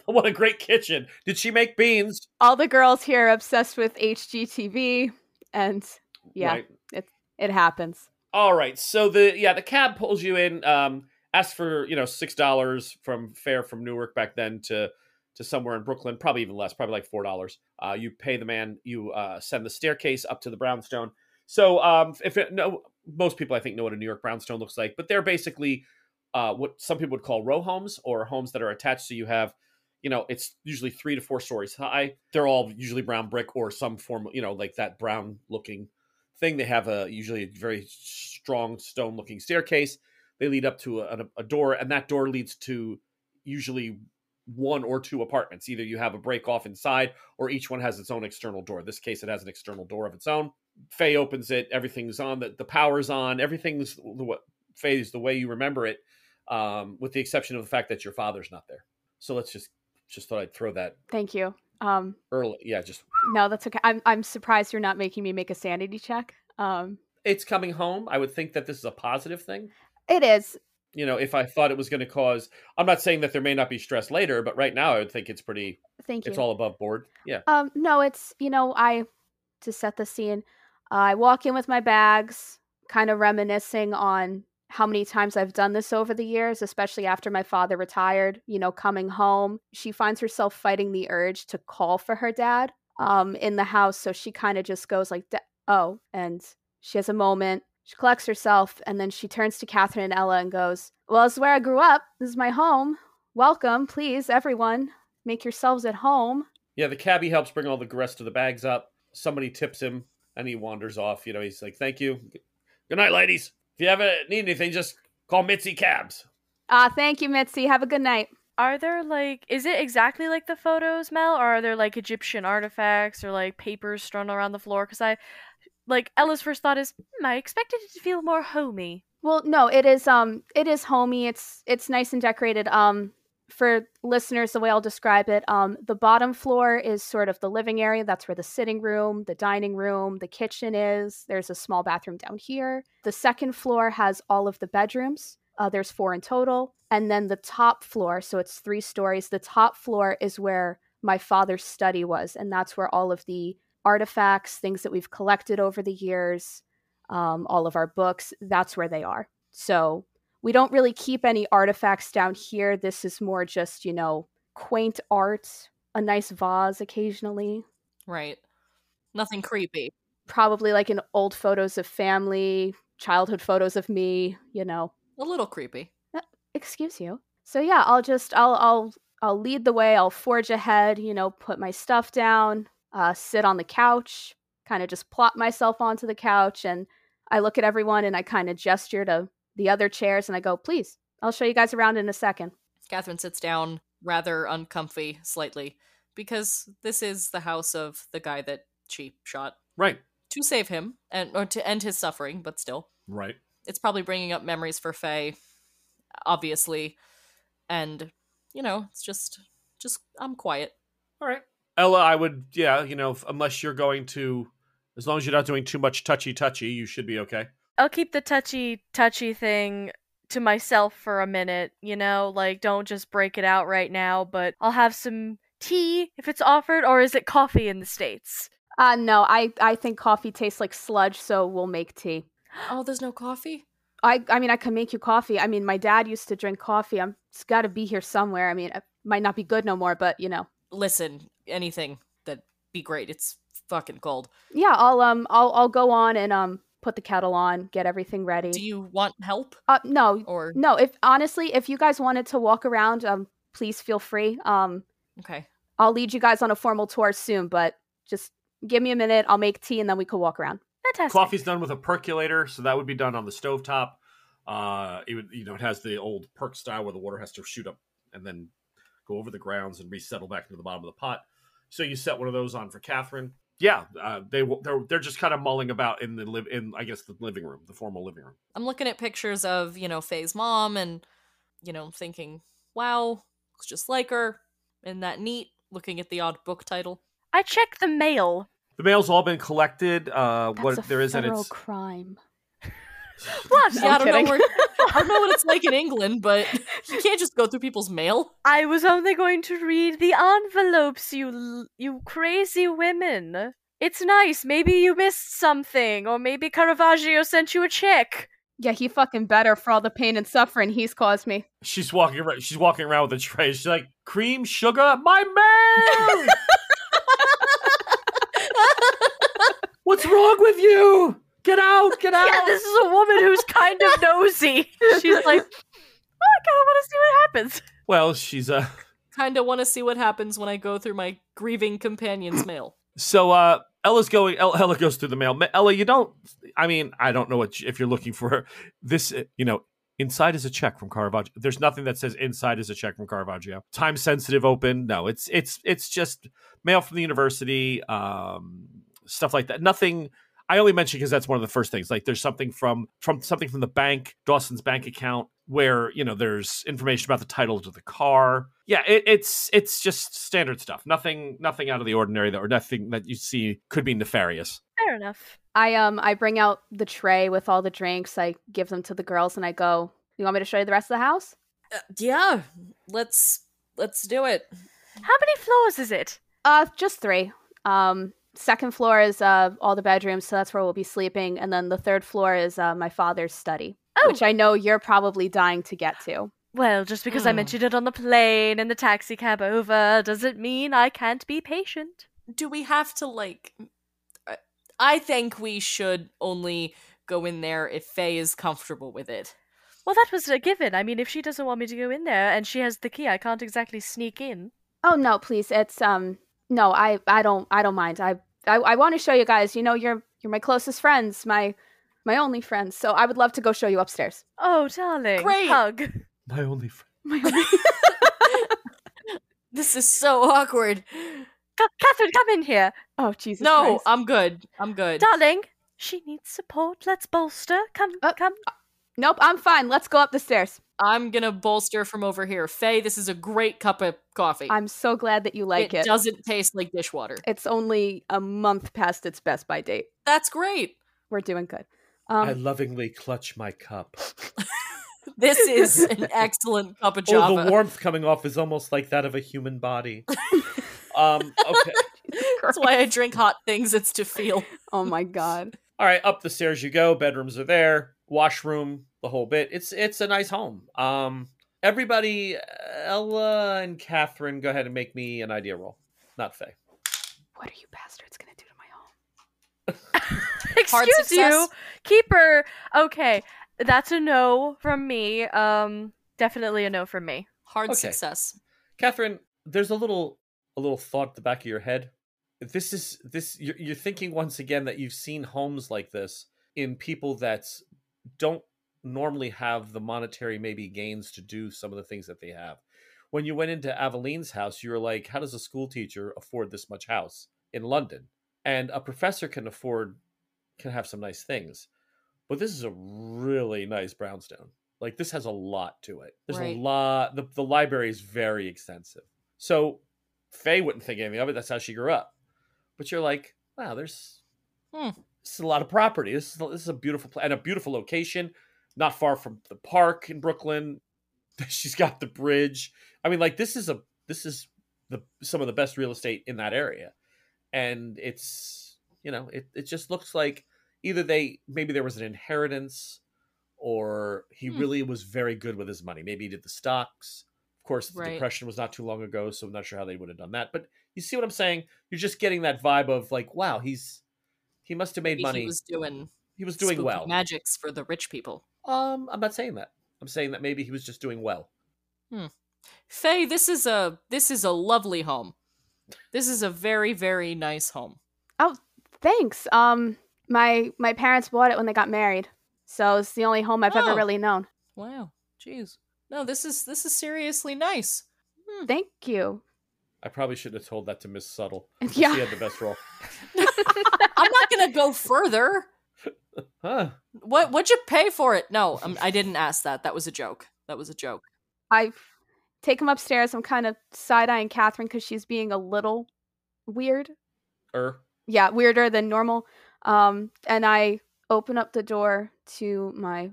What a great kitchen! Did she make beans? All the girls here are obsessed with HGTV, and yeah, Right. it happens. All right. So the yeah the cab pulls you in. Um, asks for you know six dollars from fare from Newark back then to to somewhere in Brooklyn, probably even less, probably like four dollars. Uh, you pay the man. You uh, send the staircase up to the brownstone. So um, if it, no, most people I think know what a New York brownstone looks like, but they're basically uh, what some people would call row homes or homes that are attached. So you have you know, it's usually three to four stories high. They're all usually brown brick or some form, you know, like that brown looking thing. They have a usually a very strong stone looking staircase. They lead up to a, a door, and that door leads to usually one or two apartments. Either you have a break off inside, or each one has its own external door. In this case, it has an external door of its own. Faye opens it. Everything's on. The, the power's on. Everything's the way Faye's the way you remember it, um, with the exception of the fact that your father's not there. So let's just just thought I'd throw that Thank you. Um, early. Yeah, just no, that's okay. I'm I'm surprised you're not making me make a sanity check. Um, it's coming home. I would think that this is a positive thing. it is. You know, if I thought it was going to cause, I'm not saying that there may not be stress later, but right now I would think it's pretty. Thank you. It's all above board. Yeah. Um, no, it's you know, I to set the scene. I walk in with my bags, kind of reminiscing on how many times I've done this over the years, especially after my father retired. You know, coming home, she finds herself fighting the urge to call for her dad um, in the house, so she kind of just goes like, "Oh," and she has a moment. She collects herself, and then she turns to Catherine and Ella and goes, "Well, this is where I grew up. This is my home. Welcome, please, everyone. Make yourselves at home." Yeah, the cabbie helps bring all the rest of the bags up. Somebody tips him, and he wanders off. You know, he's like, "Thank you, good night, ladies. If you ever need anything, just call Mitzi Cabs." Ah, thank you, Mitzi. Have a good night. Are there like is it exactly like the photos, Mel, or are there like Egyptian artifacts or like papers strewn around the floor? Because I like Ella's first thought is, hmm, I expected it to feel more homey. Well, no, it is um it is homey. It's it's nice and decorated. Um for listeners, the way I'll describe it, um the bottom floor is sort of the living area. That's where the sitting room, the dining room, the kitchen is. There's a small bathroom down here. The second floor has all of the bedrooms. Uh, there's four in total. And then the top floor, so it's three stories. The top floor is where my father's study was, and that's where all of the artifacts, things that we've collected over the years, um, all of our books, that's where they are. So we don't really keep any artifacts down here. This is more just, you know, quaint art, a nice vase occasionally, Right. Nothing creepy. probably like in old photos of family, childhood photos of me, you know. A little creepy. Excuse you. So yeah, I'll just I'll I'll I'll lead the way. I'll forge ahead, you know, put my stuff down, uh, sit on the couch, kind of just plop myself onto the couch, and I look at everyone and I kind of gesture to the other chairs and I go, please, I'll show you guys around in a second. Catherine sits down, rather uncomfy, slightly, because this is the house of the guy that she shot Right. to save him and or to end his suffering, but still. Right. It's probably bringing up memories for Faye, obviously. And, you know, it's just, just, I'm quiet. All right. Ella, I would, yeah, you know, unless you're going to, as long as you're not doing too much touchy touchy, you should be okay. I'll keep the touchy touchy thing to myself for a minute, you know, like don't just break it out right now, but I'll have some tea if it's offered or is it coffee in the states? Uh, no, I, I think coffee tastes like sludge, so we'll make tea. Oh, there's no coffee? I, I mean, I can make you coffee. I mean, my dad used to drink coffee. I'm, it's got to be here somewhere. I mean, it might not be good no more, but you know. Listen, anything that'd be great. It's fucking cold. Yeah, I'll um, I'll I'll go on and um, put the kettle on, get everything ready. Do you want help? Uh, no, Or, no. If honestly, if you guys wanted to walk around, um, please feel free. Um, okay. I'll lead you guys on a formal tour soon, but just give me a minute. I'll make tea and then we could walk around. Fantastic. Coffee's done with a percolator, so that would be done on the stovetop. Uh, it would, you know, it has the old perk style where the water has to shoot up and then go over the grounds and resettle back into the bottom of the pot. So you set one of those on for Catherine. Yeah, uh, they w- they're they're just kind of mulling about in the live in I guess the living room, the formal living room. I'm looking at pictures of, you know, Faye's mom and, you know, thinking, wow, looks just like her. Isn't that neat? Looking at the odd book title. I checked the mail. The mail's all been collected. Uh, That's what a there is, and federal it's crime. What? Yeah, I I'm don't know where I don't know what it's like in England, but you can't just go through people's mail. I was only going to read the envelopes, you you crazy women. It's nice. Maybe you missed something, or maybe Caravaggio sent you a check. Yeah, he fucking better for all the pain and suffering he's caused me. she's walking around. She's walking around with a tray. She's like, "Cream, sugar, my man. What's wrong with you? Get out! Get out! Yeah, this is a woman who's kind of nosy. She's like, oh, I kind of want to see what happens. Well, she's uh Kind of want to see what happens when I go through my grieving companion's mail. so uh Ella's going Ella, Ella goes through the mail. Ma- Ella, you don't I mean, I don't know what you- if you're looking for this, uh, you know, inside is a check from Caravaggio. There's nothing that says inside is a check from Caravaggio. Time sensitive open. No, it's it's it's just mail from the university, um stuff like that. Nothing I only mention because that's one of the first things. Like there's something from from something from the bank, Dawson's bank account, where you know there's information about the title to the car. Yeah, it, it's it's just standard stuff. Nothing nothing out of the ordinary that or nothing that you see could be nefarious. Fair enough. I um I bring out the tray with all the drinks. I give them to the girls and I go, "You want me to show you the rest of the house?" Uh, yeah, let's let's do it. How many floors is it? Uh, just three. Um, second floor is uh all the bedrooms, so that's where we'll be sleeping, and then the third floor is uh my father's study, Oh. which I know you're probably dying to get to. Well, just because I Hmm. mentioned it on the plane and the taxi cab over doesn't mean I can't be patient. Do we have to like? uh, I think we should only go in there if Faye is comfortable with it. Well, that was a given. I mean, if she doesn't want me to go in there and she has the key, I can't exactly sneak in. Oh no, please. It's um no, I I don't I don't mind. I I, I want to show you guys. You know, you're you're my closest friends, my my only friends. So I would love to go show you upstairs. Oh, darling. Great. Hug. My only friend. My only. This is so awkward. Ca- Catherine, come in here. oh Jesus. No, Christ. I'm good. I'm good. Darling, she needs support. Let's bolster. Come, Uh, come. Nope, I'm fine. Let's go up the stairs. I'm gonna bolster from over here. Faye, this is a great cup of coffee. I'm so glad that you like it, it. doesn't taste like dishwater. It's only a month past its best by date. That's great. We're doing good. Um, I lovingly clutch my cup. This is an excellent cup of java. Oh, the warmth coming off is almost like that of a human body. um, okay. That's why I drink hot things. It's to feel. oh my god. All right, up the stairs you go. Bedrooms are there, washroom, the whole bit. It's it's a nice home. Um, everybody, Ella and Catherine, go ahead and make me an idea roll. Not Faye. What are you bastards gonna do to my home? Excuse you, success. keeper. Okay, that's a no from me. Um, definitely a no from me. Hard Okay. success. Catherine, there's a little a little thought at the back of your head. this is this you're, you're thinking once again that you've seen homes like this in people that don't normally have the monetary maybe gains to do some of the things that they have. When you went into Aveline's house, you were like, how does a school teacher afford this much house in London? And a professor can afford can have some nice things. But this is a really nice brownstone. Like this has a lot to it. There's Right. a lot the, the library is very extensive. So Faye wouldn't think anything of it. That's how she grew up. But you're like, wow, there's Hmm. This is a lot of property. This is this is a beautiful pla- and a beautiful location, not far from the park in Brooklyn. She's got the bridge. I mean, like this is a this is the some of the best real estate in that area, and it's you know it it just looks like either they maybe there was an inheritance or he Hmm. really was very good with his money. Maybe he did the stocks. Of course, the Right. depression was not too long ago, so I'm not sure how they would have done that. But you see what I'm saying? You're just getting that vibe of like, wow, he's he must have made Maybe money. He was doing He was doing well. magics for the rich people. Um, I'm not saying that. I'm saying that maybe he was just doing well. Hmm. Faye, this is a this is a lovely home. This is a very very nice home. Oh, thanks. Um, my my parents bought it when they got married, so it's the only home I've ever Oh. really known. Wow, jeez. No, this is this is seriously nice. Thank you. I probably shouldn't have told that to Miss Subtle. Yeah. She had the best role. I'm not gonna go further. Huh. What what'd you pay for it? No, um, I didn't ask that. That was a joke. That was a joke. I take him upstairs. I'm kind of side eyeing Catherine because she's being a little weird. Er. Yeah, weirder than normal. Um, and I open up the door to my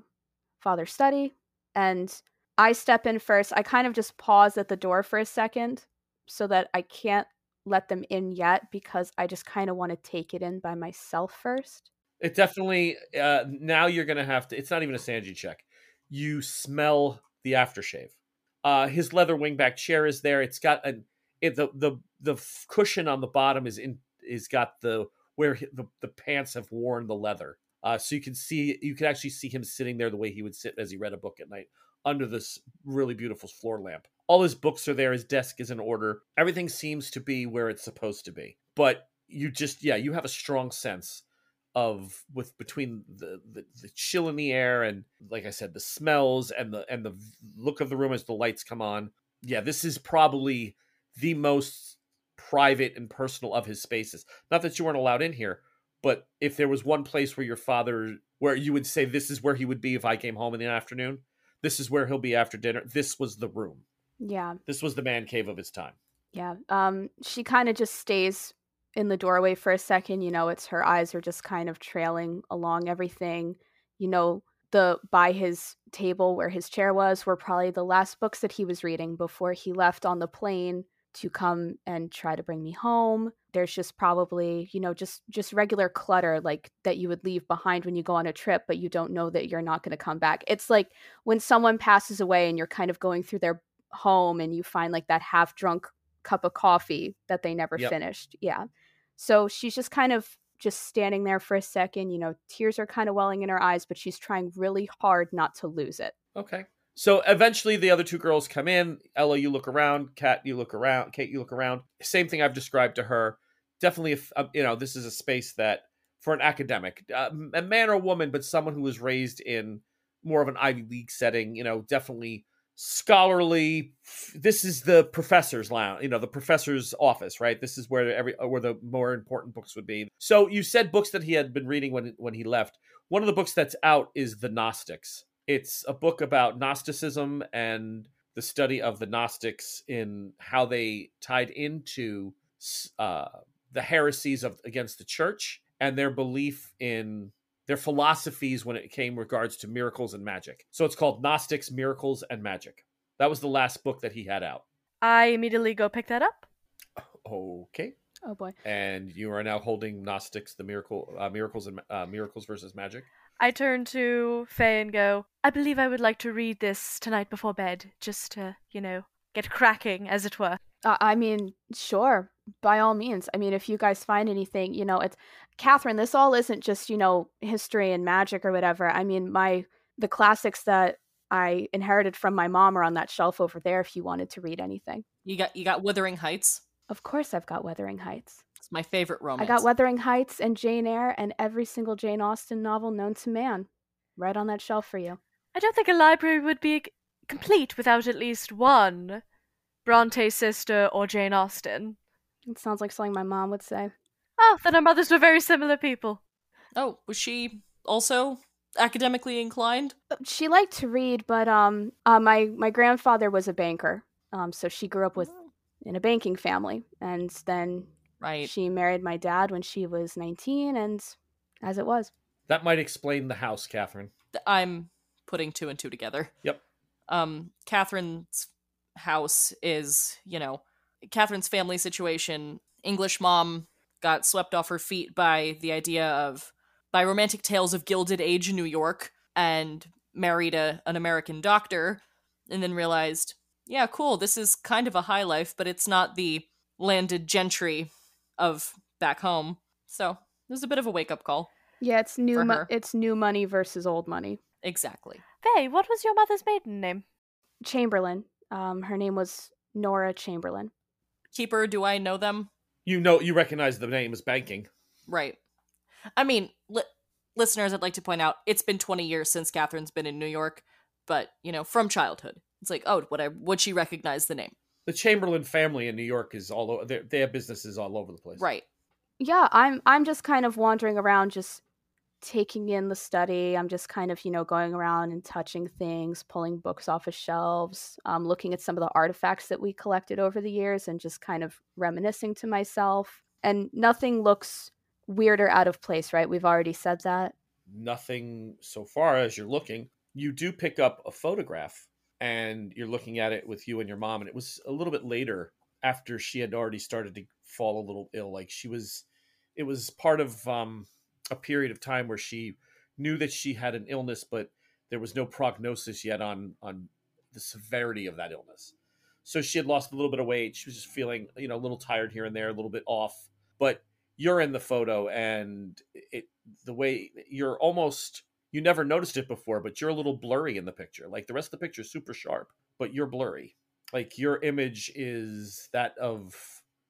father's study, and I step in first. I kind of just pause at the door for a second so that I can't let them in yet because I just kind of want to take it in by myself first. It definitely uh now you're gonna have to it's not even a sanity check. You smell the aftershave. Uh his leather wingback chair is there. It's got an it, the the the cushion on the bottom is in is got the where hi- the, the pants have worn the leather. Uh so you can see you can actually see him sitting there the way he would sit as he read a book at night under this really beautiful floor lamp. All his books are there, his desk is in order. Everything seems to be where it's supposed to be. But you just yeah, you have a strong sense of with between the, the the chill in the air and like I said the smells and the and the look of the room as the lights come on. Yeah, this is probably the most private and personal of his spaces. Not that you weren't allowed in here, but if there was one place where your father where you would say this is where he would be if I came home in the afternoon, this is where he'll be after dinner. This was the room. Yeah, This was the man cave of his time. yeah. Um, she kind of just stays in the doorway for a second. You know, it's her eyes are just kind of trailing along everything. You know, the by his table where his chair was were probably the last books that he was reading before he left on the plane to come and try to bring me home. There's just probably, you know, just just regular clutter like that you would leave behind when you go on a trip but you don't know that you're not going to come back. It's like when someone passes away and you're kind of going through their home and you find like that half drunk cup of coffee that they never Yep. finished. Yeah. So she's just kind of just standing there for a second, you know, tears are kind of welling in her eyes, but she's trying really hard not to lose it. Okay. So eventually the other two girls come in. Ella, you look around. Kat, you look around. Kate, you look around. Same thing I've described to her. Definitely, if you know, this is a space that for an academic, uh, a man or woman, but someone who was raised in more of an Ivy League setting, you know, definitely scholarly. This is the professor's lounge, you know, the professor's office, right? This is where every uh, where the more important books would be. So you said books that he had been reading when when he left. One of the books that's out is The Gnostics. It's a book about Gnosticism and the study of the Gnostics in how they tied into uh, the heresies of against the church and their belief in their philosophies when it came regards to miracles and magic. So it's called Gnostics, Miracles, and Magic. That was the last book that he had out. I immediately go pick that up. Okay. Oh boy. And you are now holding Gnostics, the miracle, uh, miracles and uh, miracles versus magic. I turn to Faye and go, I believe I would like to read this tonight before bed, just to, you know, get cracking, as it were. Uh, I mean, sure, by all means. I mean, if you guys find anything, you know, it's Catherine. This all isn't just you know history and magic or whatever. I mean, my the classics that I inherited from my mom are on that shelf over there. If you wanted to read anything, You got you got Wuthering Heights. of course I've got Wuthering Heights. It's my favorite romance. I got Wuthering Heights and Jane Eyre and every single Jane Austen novel known to man right on that shelf for you. I don't think a library would be complete without at least one Bronte sister or Jane Austen. It sounds like something my mom would say. Oh, then our mothers were very similar people. Oh, was she also academically inclined? Uh, She liked to read, but um, uh, my my grandfather was a banker, um, so she grew up with in a banking family, and then Right. she married my dad when she was nineteen, and as it was. That might explain the house, Catherine. I'm putting two and two together. Yep. Um, Catherine's house is, you know, Catherine's family situation. English mom got swept off her feet by the idea of by romantic tales of gilded age in New York and married a, an American doctor and then realized, yeah, cool, this is kind of a high life, but it's not the landed gentry of back home. So it was a bit of a wake up call. Yeah, it's new. For Mo- it's new money versus old money. Exactly. Faye, what was your mother's maiden name? Chamberlain. Um, her name was Nora Chamberlain. Keeper, do I know them? You know, you recognize the name as banking. Right. I mean, li- listeners, I'd like to point out it's been 20 years since Catherine's been in New York, but you know, from childhood, it's like, oh, would I would she recognize the name? The Chamberlain family in New York is all over. They have businesses all over the place. Right. Yeah, I'm. I'm just kind of wandering around, just taking in the study. I'm just kind of, you know, going around and touching things, pulling books off of shelves, um, looking at some of the artifacts that we collected over the years, and just kind of reminiscing to myself. And nothing looks weird or out of place, right? We've already said that. Nothing so far as you're looking. You do pick up a photograph and you're looking at it with you and your mom. And it was a little bit later after she had already started to fall a little ill. Like she was, it was part of um, a period of time where she knew that she had an illness, but there was no prognosis yet on on the severity of that illness. So she had lost a little bit of weight. She was just feeling, you know, a little tired here and there, a little bit off. But you're in the photo, and it the way you're almost you never noticed it before, but you're a little blurry in the picture. Like the rest of the picture is super sharp, but you're blurry. Like your image is that of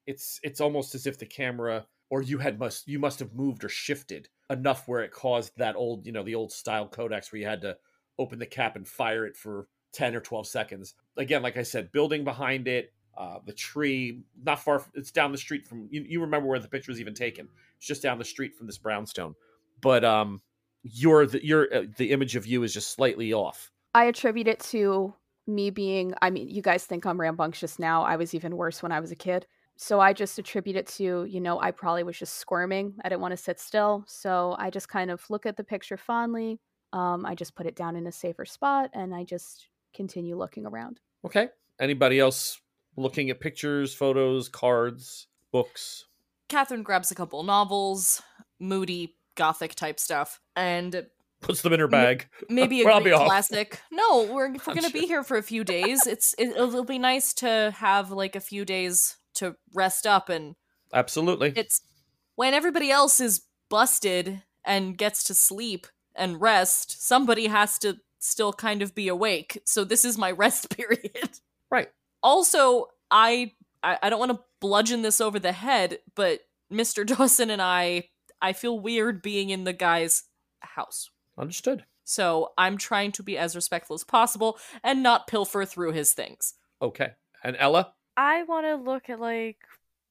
it's it's almost as if the camera or you had must you must have moved or shifted enough where it caused that old you know the old style Kodaks where you had to open the cap and fire it for 10 or 12 seconds again like i said building behind it uh, the tree not far it's down the street from you, you remember where the picture was even taken it's just down the street from this brownstone but um your the your uh, the image of you is just slightly off I attribute it to me being, I mean, you guys think I'm rambunctious now. I was even worse when I was a kid. So I just attribute it to, you know, I probably was just squirming. I didn't want to sit still. So I just kind of look at the picture fondly. Um, I just put it down in a safer spot and I just continue looking around. okay anybody else looking at pictures photos cards books Catherine grabs a couple novels, moody gothic type stuff, and puts them in her bag maybe a Well, I'll be Greek classic. No, we're we're gonna be here for a few days. It's it, it'll be nice to have like a few days to rest up and absolutely it's when everybody else is busted and gets to sleep and rest, somebody has to still kind of be awake. So this is my rest period. Right. Also, I I, I don't want to bludgeon this over the head, but Mr. Dawson and I I feel weird being in the guy's house. understood So I'm trying to be as respectful as possible and not pilfer through his things. okay and ella I want to look at like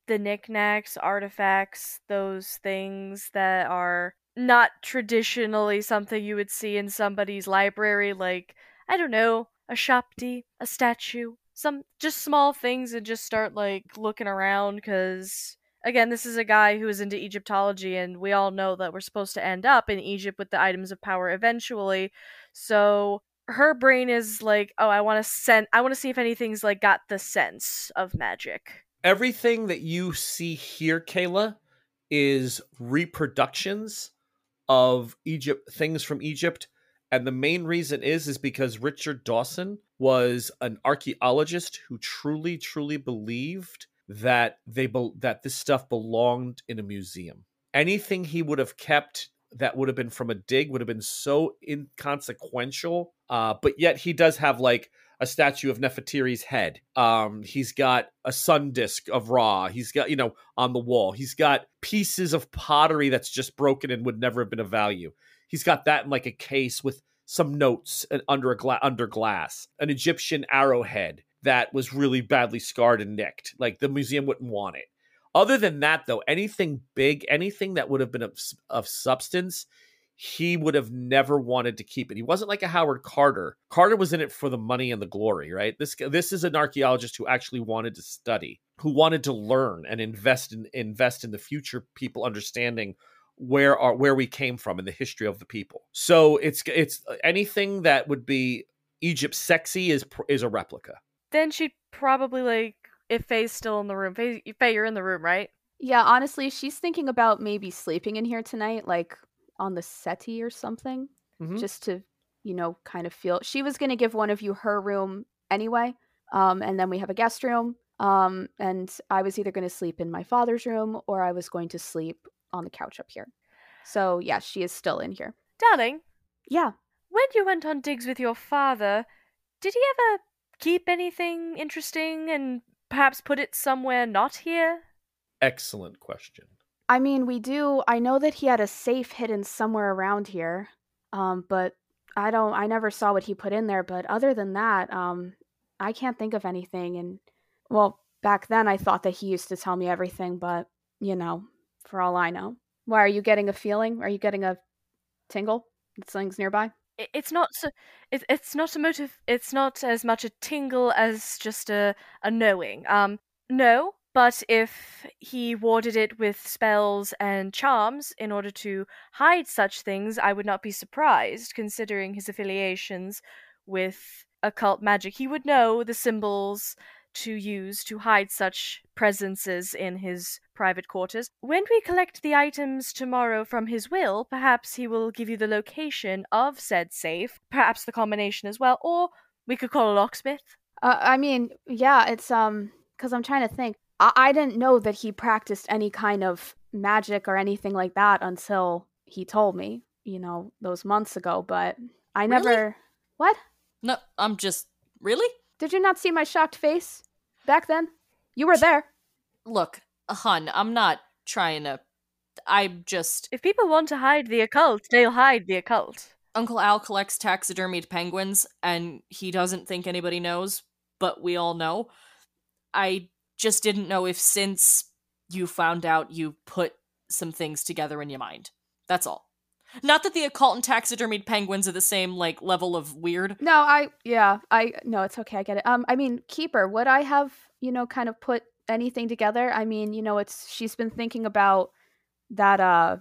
the knickknacks, artifacts, those things that are not traditionally something you would see in somebody's library, like I don't know, a shabti, a statue, some just small things, and just start like looking around because. Again, this is a guy who is into Egyptology, and we all know that we're supposed to end up in Egypt with the items of power eventually. So her brain is like, oh, I want to send, I want to see if anything's like got the sense of magic. everything that you see here, Kayla, is reproductions of Egypt things from Egypt. And the main reason is is because Richard Dawson was an archaeologist who truly, truly believed that they bel that this stuff belonged in a museum. Anything he would have kept that would have been from a dig would have been so inconsequential. Uh, but yet he does have like a statue of Nefertiti's head. Um, he's got a sun disk of Ra. He's got, you know, on the wall. He's got pieces of pottery that's just broken and would never have been of value. He's got that in like a case with some notes under a gla- under glass. An Egyptian arrowhead that was really badly scarred and nicked. Like the museum wouldn't want it. Other than that, though, anything big, anything that would have been of, of substance, he would have never wanted to keep it. He wasn't like a Howard Carter. Carter was in it for the money and the glory, right? This this is an archaeologist who actually wanted to study, who wanted to learn and invest in invest in the future people understanding where are where we came from and the history of the people. So it's it's uh, anything that would be Egypt sexy is is a replica. Then she'd probably like if Faye's still in the room. Faye, Faye, you're in the room, right? Yeah, honestly, she's thinking about maybe sleeping in here tonight, like on the settee or something, Mhm. just to, you know, kind of feel. She was going to give one of you her room anyway, um, and then we have a guest room. Um, and I was either going to sleep in my father's room or I was going to sleep on the couch up here. So yeah, she is still in here. Darling, Yeah. when you went on digs with your father, did he ever keep anything interesting and perhaps put it somewhere not here? Excellent question. I mean, we do. I know that he had a safe hidden somewhere around here, um, but I don't. I never saw what he put in there. But other than that, um, I can't think of anything. And well, back then I thought that he used to tell me everything, but you know, for all I know, why are you getting a feeling? Are you getting a tingle? That something's nearby. It's not so. It, it's not a motive. It's not as much a tingle as just a a knowing. Um, no. But if he warded it with spells and charms in order to hide such things, I would not be surprised, considering his affiliations with occult magic. He would know the symbols to use to hide such presences in his private quarters. When we collect the items tomorrow from his will, perhaps he will give you the location of said safe, perhaps the combination as well, or we could call a locksmith. Uh, I mean, yeah, it's um, because I'm trying to think. I-, I didn't know that he practiced any kind of magic or anything like that until he told me, you know, those months ago. But I Really? never. What? No, I'm just really Did you not see my shocked face back then? You were there. look, hun. I'm not trying to. I'm just If people want to hide the occult, they'll hide the occult. Uncle Al collects taxidermied penguins, and he doesn't think anybody knows, but we all know. I just didn't know if since you found out you put some things together in your mind. That's all. Not that the occult and taxidermied penguins are the same like level of weird. No, I yeah, I no, it's okay. I get it. Um, I mean, keeper. Would I have you know kind of put anything together? I mean, you know, it's she's been thinking about that uh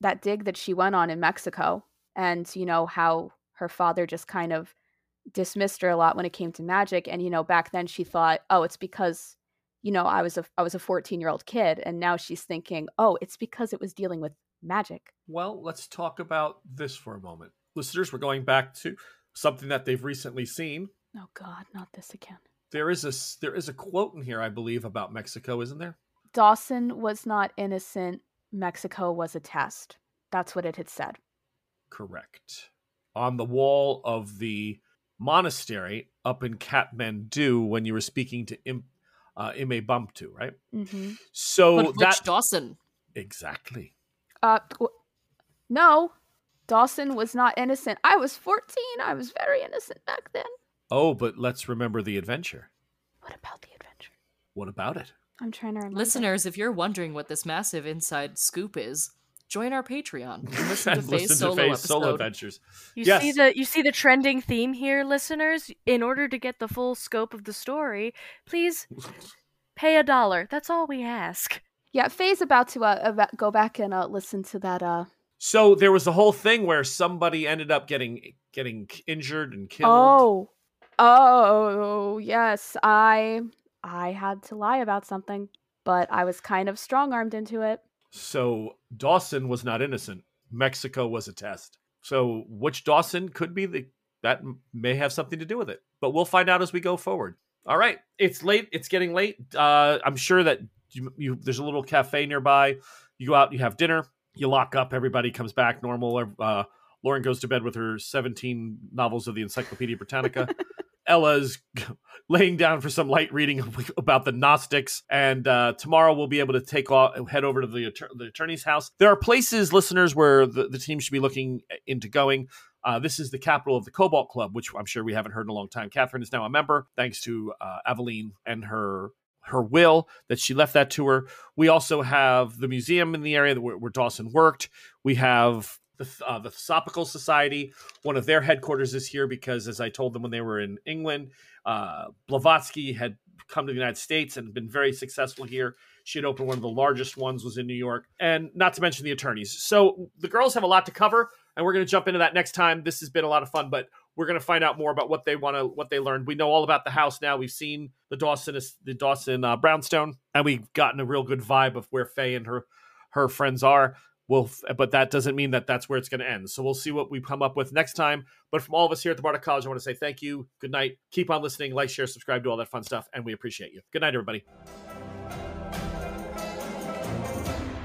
that dig that she went on in Mexico, and you know how her father just kind of dismissed her a lot when it came to magic, and you know back then she thought, oh, it's because you know I was a I was a fourteen year old kid, and now she's thinking, oh, it's because it was dealing with magic. Well, let's talk about this for a moment. Listeners, we're going back to something that they've recently seen. Oh God, not this again. There is a s- there is a quote in here, I believe, about Mexico, isn't there? Dawson was not innocent. Mexico was a test. That's what it had said. Correct. On the wall of the monastery up in Kathmandu, when you were speaking to Im, uh, Ime Bumptu, right? Mm-hmm. So but which that Dawson? exactly. Uh, no, Dawson was not innocent. I was 14. I was very innocent back then. Oh, but let's remember the adventure. What about the adventure? What about it? I'm trying to remember. Listeners, if you're wondering what this massive inside scoop is, join our Patreon and listen to And Faye's listen solo to Faye's solo adventures. You Yes. see the you see the trending theme here, listeners. In order to get the full scope of the story, please pay a dollar. That's all we ask. Yeah, Faye's about to uh, go back and uh, listen to that. Uh, So there was a whole thing where somebody ended up getting getting injured and killed. oh, oh, yes. I I had to lie about something, but I was kind of strong armed into it. So Dawson was not innocent. Mexico was a test. So which Dawson could be the that may have something to do with it. But we'll find out as we go forward. All right, it's late. It's getting late. Uh, I'm sure that you, you there's a little cafe nearby. You go out, you have dinner, you lock up. Everybody comes back normal. Uh, Lauren goes to bed with her 17 novels of the Encyclopedia Britannica, Ella's laying down for some light reading about the Gnostics, and uh, tomorrow we'll be able to take off, head over to the, the attorney's house. There are places, listeners, where the, the team should be looking into going. Uh, this is the capital of the Cobalt Club, which I'm sure we haven't heard in a long time. Catherine is now a member, thanks to uh, Aveline and her her will that she left that to her. We also have the museum in the area where, where Dawson worked. We have the uh, the Theosophical Society. One of their headquarters is here because, as I told them when they were in England, uh, Blavatsky had come to the United States and been very successful here. She had opened one of the largest ones was in New York, and not to mention the attorneys. So the girls have a lot to cover, and we're going to jump into that next time. This has been a lot of fun, but we're going to find out more about what they want to what they learned. We know all about the house now. We've seen the Dawson the Dawson uh, brownstone, and we've gotten a real good vibe of where Faye and her her friends are. We'll, but that doesn't mean that that's where it's going to end. So we'll see what we come up with next time. But from all of us here at the Bardic College, I want to say thank you. Good night. Keep on listening. Like, share, subscribe, do all that fun stuff, and we appreciate you. Good night, everybody.